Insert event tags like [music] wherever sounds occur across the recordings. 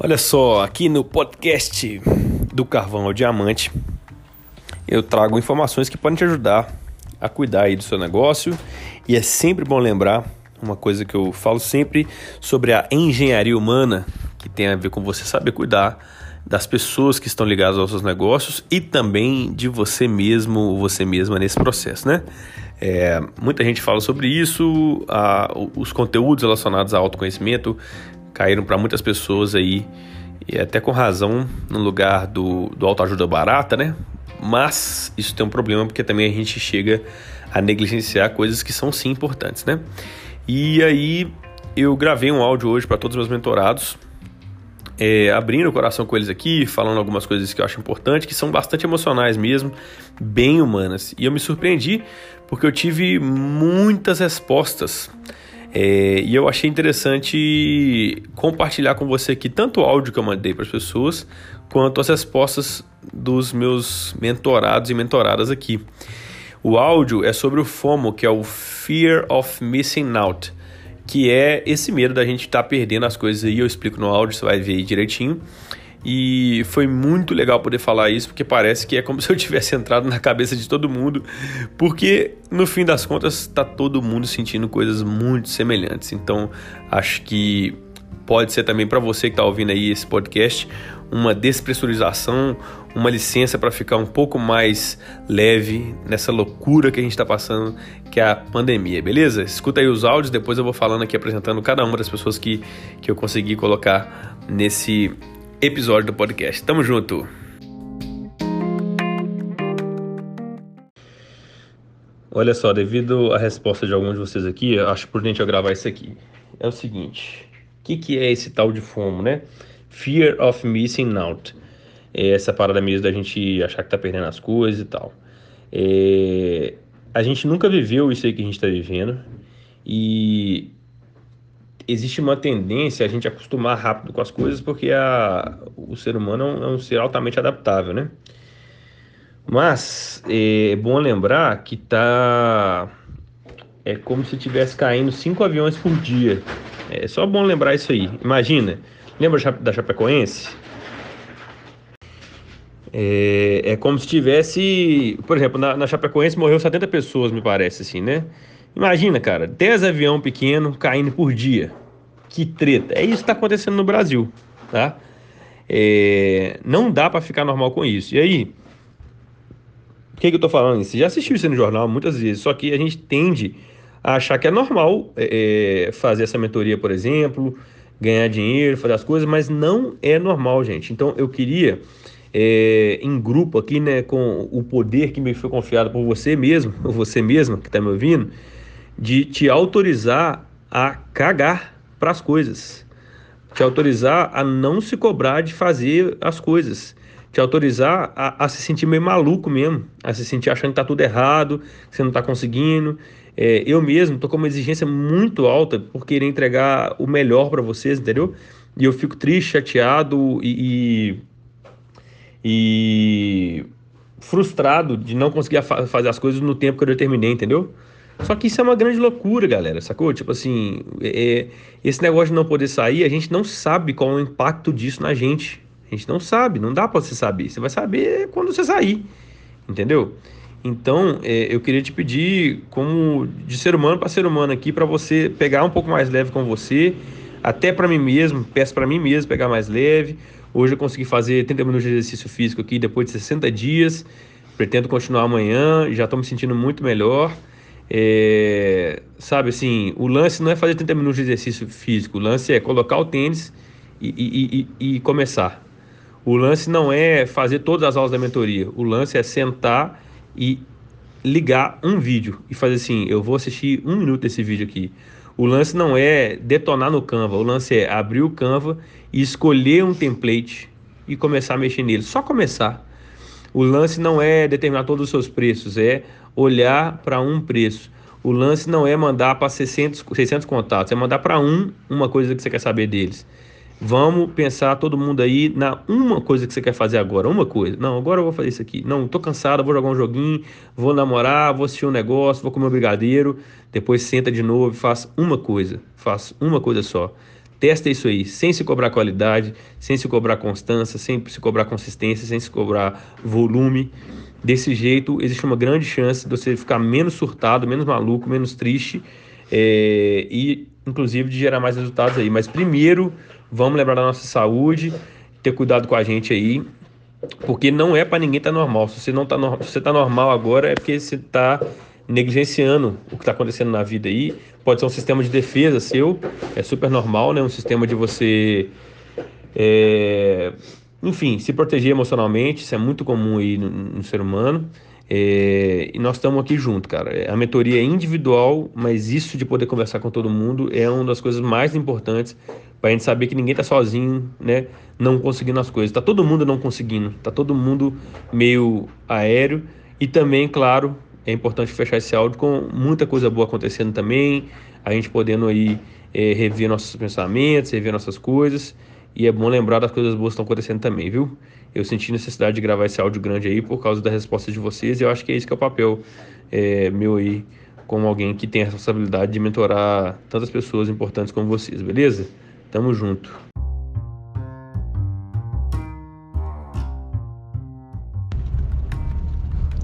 Olha só, aqui no podcast do Carvão ao Diamante, eu trago informações que podem te ajudar a cuidar aí do seu negócio e é sempre bom lembrar uma coisa que eu falo sempre sobre a engenharia humana, que tem a ver com você saber cuidar das pessoas que estão ligadas aos seus negócios e também de você mesmo ou você mesma nesse processo, né? É, muita gente fala sobre isso, a, os conteúdos relacionados ao autoconhecimento caíram para muitas pessoas aí, e até com razão, no lugar do, do autoajuda barata, né? Mas isso tem um problema porque também a gente chega a negligenciar coisas que são sim importantes, né? E aí eu gravei um áudio hoje para todos os meus mentorados, é, abrindo o coração com eles aqui, falando algumas coisas que eu acho importante, que são bastante emocionais mesmo, bem humanas. E eu me surpreendi porque eu tive muitas respostas. É, e eu achei interessante compartilhar com você aqui tanto o áudio que eu mandei para as pessoas, quanto as respostas dos meus mentorados e mentoradas aqui. O áudio é sobre o FOMO, que é o Fear of Missing Out que é esse medo da gente estar tá perdendo as coisas aí. Eu explico no áudio, você vai ver direitinho. E foi muito legal poder falar isso, porque parece que é como [laughs] se eu tivesse entrado na cabeça de todo mundo, porque no fim das contas está todo mundo sentindo coisas muito semelhantes. Então acho que pode ser também para você que está ouvindo aí esse podcast uma despressurização, uma licença para ficar um pouco mais leve nessa loucura que a gente está passando, que é a pandemia, beleza? Escuta aí os áudios, depois eu vou falando aqui, apresentando cada uma das pessoas que, que eu consegui colocar nesse episódio do podcast. Tamo junto! Olha só, devido à resposta de alguns de vocês aqui, acho prudente eu gravar isso aqui. É o seguinte, o que, que é esse tal de FOMO, né? Fear of Missing Out. É essa parada mesmo da gente achar que tá perdendo as coisas e tal. É, a gente nunca viveu isso aí que a gente está vivendo e existe uma tendência a gente acostumar rápido com as coisas porque a, o ser humano é um ser altamente adaptável, né? Mas é bom lembrar que tá é como se tivesse caindo cinco aviões por dia. É só bom lembrar isso aí. Imagina, Lembra da Chapecoense? É, é como se tivesse, por exemplo, na, na Chapecoense morreu 70 pessoas, me parece assim, né? Imagina, cara, 10 avião pequeno caindo por dia. Que treta. É isso que está acontecendo no Brasil, tá? É, não dá para ficar normal com isso. E aí, o que, que eu tô falando? Você já assistiu isso no jornal muitas vezes, só que a gente tende a achar que é normal é, é fazer essa mentoria, por exemplo, ganhar dinheiro, fazer as coisas, mas não é normal, gente. Então eu queria, é, em grupo aqui, né, com o poder que me foi confiado por você mesmo, ou [laughs] você mesma que está me ouvindo, de te autorizar a cagar para as coisas, te autorizar a não se cobrar de fazer as coisas, te autorizar a, a se sentir meio maluco mesmo, a se sentir achando que está tudo errado, que você não está conseguindo. É, eu mesmo tô com uma exigência muito alta por querer entregar o melhor para vocês, entendeu? E eu fico triste, chateado e, e, e frustrado de não conseguir fa fazer as coisas no tempo que eu determinei, entendeu? Só que isso é uma grande loucura, galera, sacou? Tipo assim, é, é esse negócio de não poder sair, a gente não sabe qual é o impacto disso na gente. A gente não sabe, não dá para você saber. Você vai saber quando você sair, entendeu? Então, é, eu queria te pedir, como de ser humano para ser humano aqui, para você pegar um pouco mais leve com você, até para mim mesmo, peço para mim mesmo pegar mais leve. Hoje eu consegui fazer 30 minutos de exercício físico aqui depois de 60 dias. Pretendo continuar amanhã, já estou me sentindo muito melhor. É, sabe assim, o lance não é fazer 30 minutos de exercício físico, o lance é colocar o tênis e, e, e, e começar. O lance não é fazer todas as aulas da mentoria, o lance é sentar e ligar um vídeo e fazer assim, eu vou assistir um minuto desse vídeo aqui. O lance não é detonar no Canva, o lance é abrir o Canva e escolher um template e começar a mexer nele. Só começar. O lance não é determinar todos os seus preços, é olhar para um preço. O lance não é mandar para 600, 600 contatos, é mandar para um uma coisa que você quer saber deles. Vamos pensar todo mundo aí na uma coisa que você quer fazer agora, uma coisa. Não, agora eu vou fazer isso aqui. Não, tô cansado, vou jogar um joguinho, vou namorar, vou assistir um negócio, vou comer um brigadeiro, depois senta de novo e faz uma coisa. Faz uma coisa só. Testa isso aí, sem se cobrar qualidade, sem se cobrar constância, sem se cobrar consistência, sem se cobrar volume. Desse jeito, existe uma grande chance de você ficar menos surtado, menos maluco, menos triste é, e, inclusive, de gerar mais resultados aí. Mas primeiro, vamos lembrar da nossa saúde, ter cuidado com a gente aí, porque não é para ninguém estar tá normal. Se você não tá, no... Se você tá normal agora, é porque você está negligenciando o que está acontecendo na vida aí. Pode ser um sistema de defesa seu, é super normal, né? Um sistema de você, é, enfim, se proteger emocionalmente. Isso é muito comum aí no, no ser humano. É, e nós estamos aqui junto, cara. A mentoria é individual, mas isso de poder conversar com todo mundo é uma das coisas mais importantes para a gente saber que ninguém está sozinho, né? Não conseguindo as coisas. Tá todo mundo não conseguindo, tá todo mundo meio aéreo e também, claro, é importante fechar esse áudio com muita coisa boa acontecendo também, a gente podendo aí é, rever nossos pensamentos, rever nossas coisas, e é bom lembrar das coisas boas que estão acontecendo também, viu? Eu senti necessidade de gravar esse áudio grande aí por causa da resposta de vocês, e eu acho que é isso que é o papel é, meu aí, como alguém que tem a responsabilidade de mentorar tantas pessoas importantes como vocês, beleza? Tamo junto.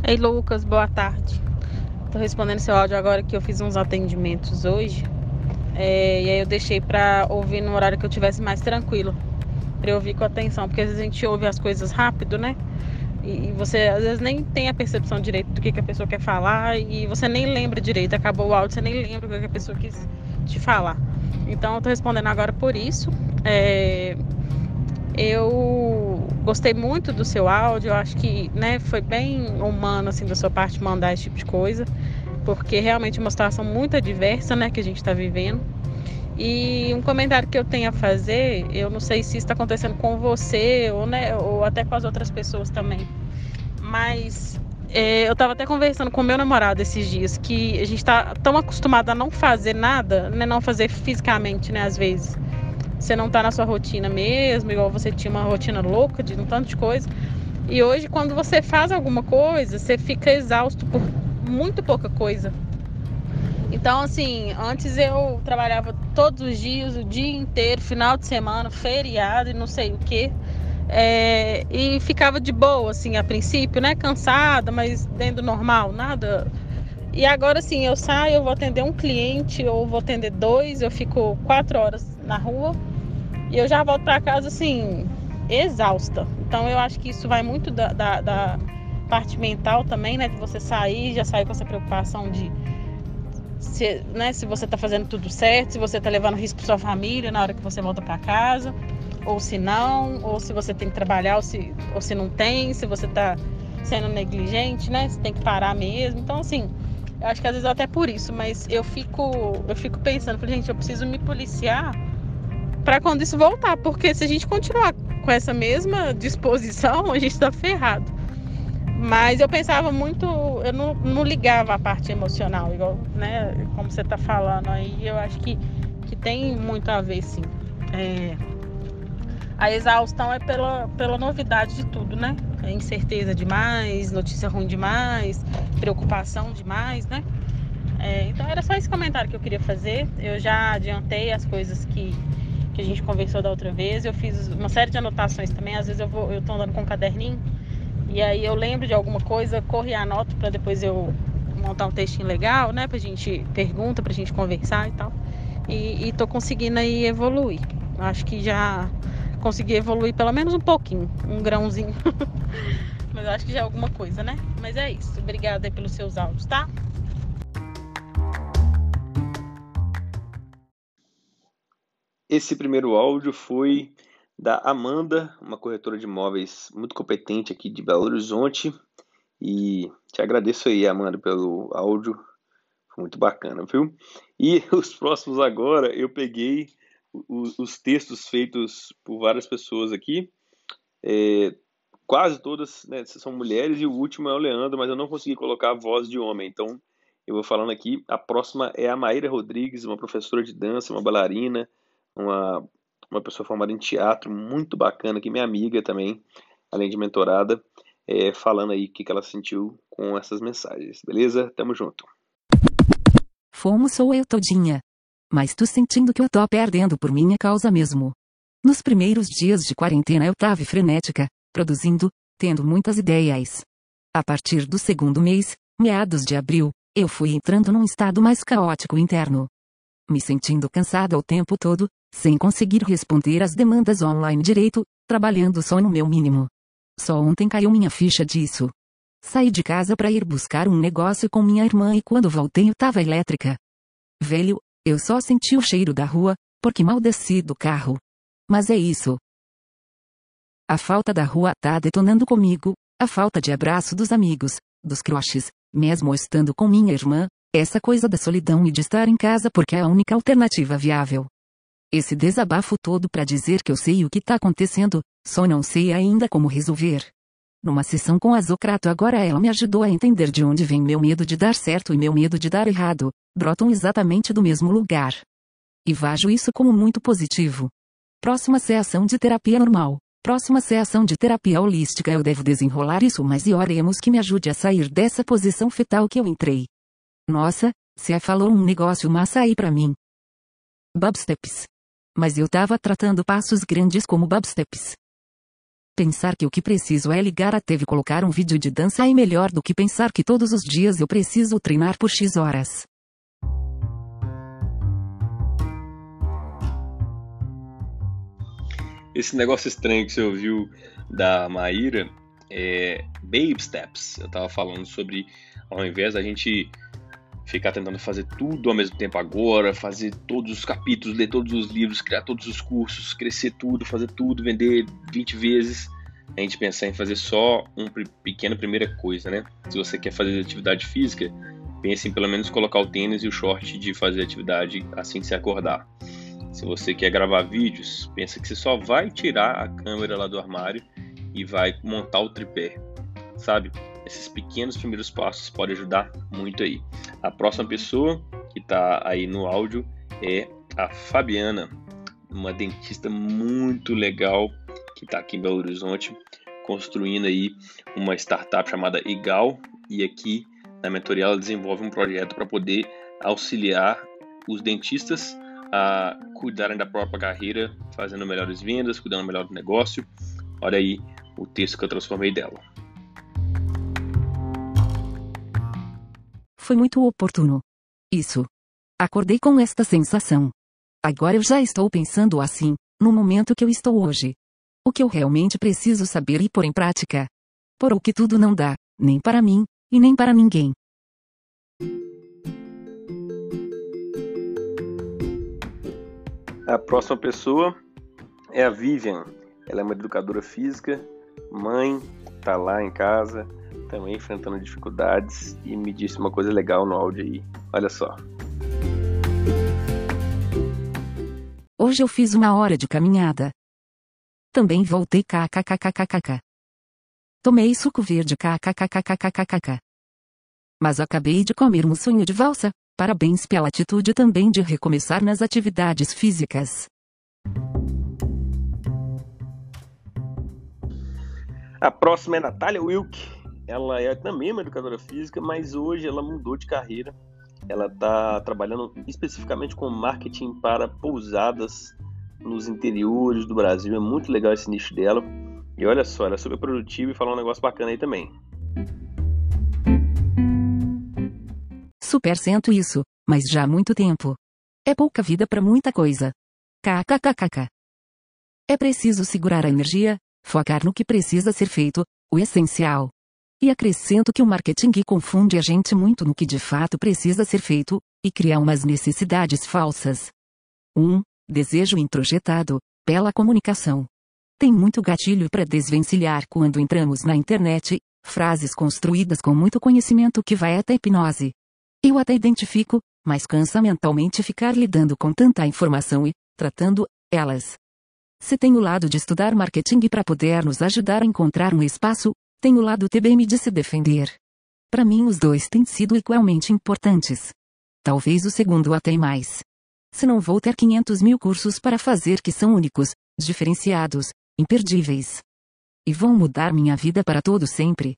Ei Lucas, boa tarde. Tô respondendo seu áudio agora que eu fiz uns atendimentos hoje. É, e aí eu deixei pra ouvir no horário que eu tivesse mais tranquilo. Pra eu ouvir com atenção. Porque às vezes a gente ouve as coisas rápido, né? E, e você às vezes nem tem a percepção direito do que, que a pessoa quer falar. E você nem lembra direito. Acabou o áudio, você nem lembra o que, que a pessoa quis te falar. Então eu tô respondendo agora por isso. É, eu gostei muito do seu áudio, acho que né, foi bem humano assim da sua parte mandar esse tipo de coisa, porque realmente é uma situação muito adversa né, que a gente está vivendo. E um comentário que eu tenho a fazer, eu não sei se está acontecendo com você ou, né, ou até com as outras pessoas também, mas é, eu estava até conversando com meu namorado esses dias que a gente está tão acostumado a não fazer nada, né, não fazer fisicamente, né, às vezes você não tá na sua rotina mesmo, igual você tinha uma rotina louca de um tanto de coisa. E hoje, quando você faz alguma coisa, você fica exausto por muito pouca coisa. Então, assim, antes eu trabalhava todos os dias, o dia inteiro, final de semana, feriado e não sei o que. É, e ficava de boa, assim, a princípio, né? Cansada, mas dentro do normal, nada. E agora, assim, eu saio, eu vou atender um cliente ou vou atender dois, eu fico quatro horas na rua e eu já volto para casa assim, exausta. Então eu acho que isso vai muito da, da, da parte mental também, né? De você sair, já sair com essa preocupação de se, né, se você está fazendo tudo certo, se você está levando risco para sua família na hora que você volta para casa, ou se não, ou se você tem que trabalhar, ou se, ou se não tem, se você está sendo negligente, né? Se tem que parar mesmo. Então, assim, eu acho que às vezes até por isso, mas eu fico, eu fico pensando, gente, eu preciso me policiar para quando isso voltar, porque se a gente continuar com essa mesma disposição, a gente está ferrado. Mas eu pensava muito, eu não, não ligava a parte emocional, igual, né, como você está falando aí, eu acho que, que tem muito a ver, sim. É, a exaustão é pela, pela novidade de tudo, né? É incerteza demais, notícia ruim demais, preocupação demais, né? É, então era só esse comentário que eu queria fazer. Eu já adiantei as coisas que que a gente conversou da outra vez. Eu fiz uma série de anotações também. Às vezes eu vou, eu tô andando com um caderninho e aí eu lembro de alguma coisa, corro e anoto para depois eu montar um textinho legal, né? Pra gente pergunta, pra gente conversar e tal. E, e tô conseguindo aí evoluir. Acho que já consegui evoluir pelo menos um pouquinho, um grãozinho. [laughs] Mas acho que já é alguma coisa, né? Mas é isso. Obrigada pelos seus áudios, tá? Esse primeiro áudio foi da Amanda, uma corretora de imóveis muito competente aqui de Belo Horizonte. E te agradeço aí, Amanda, pelo áudio. Foi muito bacana, viu? E [laughs] os próximos agora, eu peguei os, os textos feitos por várias pessoas aqui. É, quase todas né, são mulheres e o último é o Leandro, mas eu não consegui colocar a voz de homem. Então, eu vou falando aqui. A próxima é a Maíra Rodrigues, uma professora de dança, uma bailarina, uma, uma pessoa formada em teatro muito bacana, que minha amiga também, além de mentorada, é, falando aí o que, que ela sentiu com essas mensagens, beleza? Tamo junto. Fomos sou eu todinha. Mas tô sentindo que eu tô perdendo por minha causa mesmo. Nos primeiros dias de quarentena eu tava frenética, produzindo, tendo muitas ideias. A partir do segundo mês, meados de abril, eu fui entrando num estado mais caótico interno. Me sentindo cansada o tempo todo, sem conseguir responder às demandas online direito, trabalhando só no meu mínimo. Só ontem caiu minha ficha disso. Saí de casa para ir buscar um negócio com minha irmã e quando voltei eu tava elétrica. Velho, eu só senti o cheiro da rua, porque mal desci do carro. Mas é isso. A falta da rua tá detonando comigo, a falta de abraço dos amigos, dos crushes, mesmo estando com minha irmã, essa coisa da solidão e de estar em casa porque é a única alternativa viável. Esse desabafo todo para dizer que eu sei o que tá acontecendo, só não sei ainda como resolver. Numa sessão com a Zocrato agora ela me ajudou a entender de onde vem meu medo de dar certo e meu medo de dar errado, brotam exatamente do mesmo lugar. E vejo isso como muito positivo. Próxima sessão de terapia normal. Próxima sessão de terapia holística eu devo desenrolar isso mas e oremos que me ajude a sair dessa posição fetal que eu entrei. Nossa, se falou um negócio massa aí pra mim. Babsteps. Mas eu tava tratando passos grandes como babsteps. Pensar que o que preciso é ligar a TV e colocar um vídeo de dança é melhor do que pensar que todos os dias eu preciso treinar por X horas. Esse negócio estranho que você ouviu da Maíra é Babe Steps. Eu tava falando sobre, ao invés da gente ficar tentando fazer tudo ao mesmo tempo agora, fazer todos os capítulos, ler todos os livros, criar todos os cursos, crescer tudo, fazer tudo, vender 20 vezes, a gente pensar em fazer só uma pequena primeira coisa, né? Se você quer fazer atividade física, pense em pelo menos colocar o tênis e o short de fazer atividade assim que você acordar. Se você quer gravar vídeos, pensa que você só vai tirar a câmera lá do armário e vai montar o tripé, sabe? Esses pequenos primeiros passos podem ajudar muito aí. A próxima pessoa que está aí no áudio é a Fabiana, uma dentista muito legal que está aqui em Belo Horizonte, construindo aí uma startup chamada Igal e aqui na mentoria ela desenvolve um projeto para poder auxiliar os dentistas a cuidarem da própria carreira, fazendo melhores vendas, cuidando melhor do negócio. Olha aí o texto que eu transformei dela. Foi muito oportuno. Isso. Acordei com esta sensação. Agora eu já estou pensando assim, no momento que eu estou hoje. O que eu realmente preciso saber e pôr em prática. Por o que tudo não dá, nem para mim, e nem para ninguém. A próxima pessoa é a Vivian. Ela é uma educadora física, mãe, tá lá em casa, também enfrentando dificuldades e me disse uma coisa legal no áudio aí. Olha só. Hoje eu fiz uma hora de caminhada. Também voltei kkkkkkk. Tomei suco verde kkkkkkk. Mas acabei de comer um sonho de valsa, Parabéns pela atitude também de recomeçar nas atividades físicas. A próxima é Natália Wilk. Ela é também uma educadora física, mas hoje ela mudou de carreira. Ela está trabalhando especificamente com marketing para pousadas nos interiores do Brasil. É muito legal esse nicho dela. E olha só, ela é super produtiva e fala um negócio bacana aí também. Super sento isso, mas já há muito tempo. É pouca vida para muita coisa. KKKKK. É preciso segurar a energia, focar no que precisa ser feito, o essencial. E acrescento que o marketing confunde a gente muito no que de fato precisa ser feito, e cria umas necessidades falsas. 1. Um, desejo introjetado, pela comunicação. Tem muito gatilho para desvencilhar quando entramos na internet, frases construídas com muito conhecimento que vai até hipnose. Eu até identifico, mas cansa mentalmente ficar lidando com tanta informação e, tratando, elas. Se tem o lado de estudar marketing para poder nos ajudar a encontrar um espaço, tem o lado TBM de se defender. Para mim os dois têm sido igualmente importantes. Talvez o segundo até mais. Se não vou ter 500 mil cursos para fazer que são únicos, diferenciados, imperdíveis. E vão mudar minha vida para todo sempre.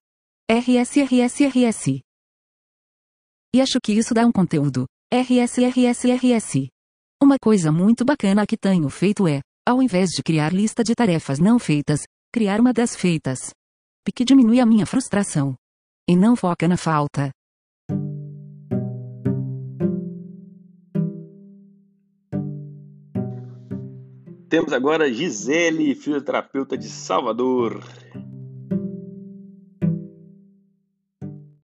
RSRSRS. E acho que isso dá um conteúdo. RSRSRS. Uma coisa muito bacana que tenho feito é, ao invés de criar lista de tarefas não feitas, criar uma das feitas. Porque diminui a minha frustração. E não foca na falta. Temos agora Gisele, fisioterapeuta de Salvador.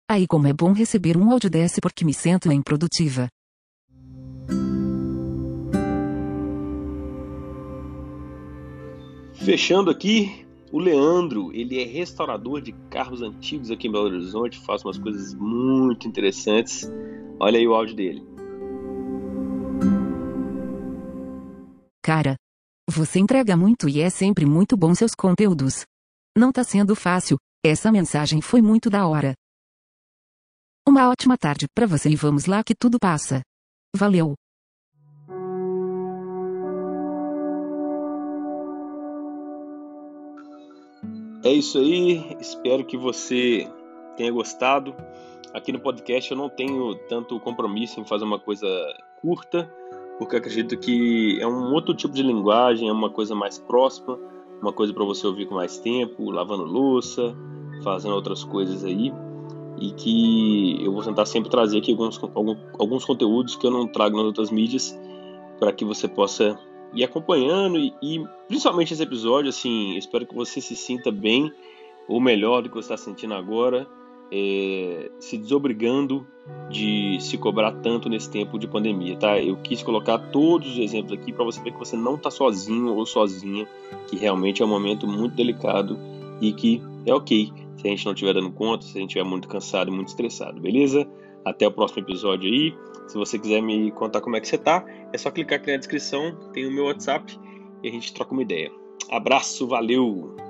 Aí como é bom receber um áudio desse porque me sinto improdutiva. Fechando aqui, o Leandro, ele é restaurador de carros antigos aqui em Belo Horizonte, faz umas coisas muito interessantes. Olha aí o áudio dele. Cara, você entrega muito e é sempre muito bom seus conteúdos. Não tá sendo fácil, essa mensagem foi muito da hora. Uma ótima tarde para você e vamos lá que tudo passa. Valeu! É isso aí, espero que você tenha gostado. Aqui no podcast eu não tenho tanto compromisso em fazer uma coisa curta, porque acredito que é um outro tipo de linguagem, é uma coisa mais próxima, uma coisa para você ouvir com mais tempo, lavando louça, fazendo outras coisas aí, e que eu vou tentar sempre trazer aqui alguns, alguns, conteúdos que eu não trago nas outras mídias, para que você possa ir acompanhando e, e, principalmente esse episódio, assim, espero que você se sinta bem ou melhor do que você está sentindo agora é, se desobrigando de se cobrar tanto nesse tempo de pandemia, tá? Eu quis colocar todos os exemplos aqui para você ver que você não está sozinho ou sozinha, que realmente é um momento muito delicado e que é ok se a gente não estiver dando conta, se a gente estiver muito cansado e muito estressado, beleza? Até o próximo episódio aí. Se você quiser me contar como é que você tá, é só clicar aqui na descrição, tem o meu WhatsApp e a gente troca uma ideia. Abraço, valeu!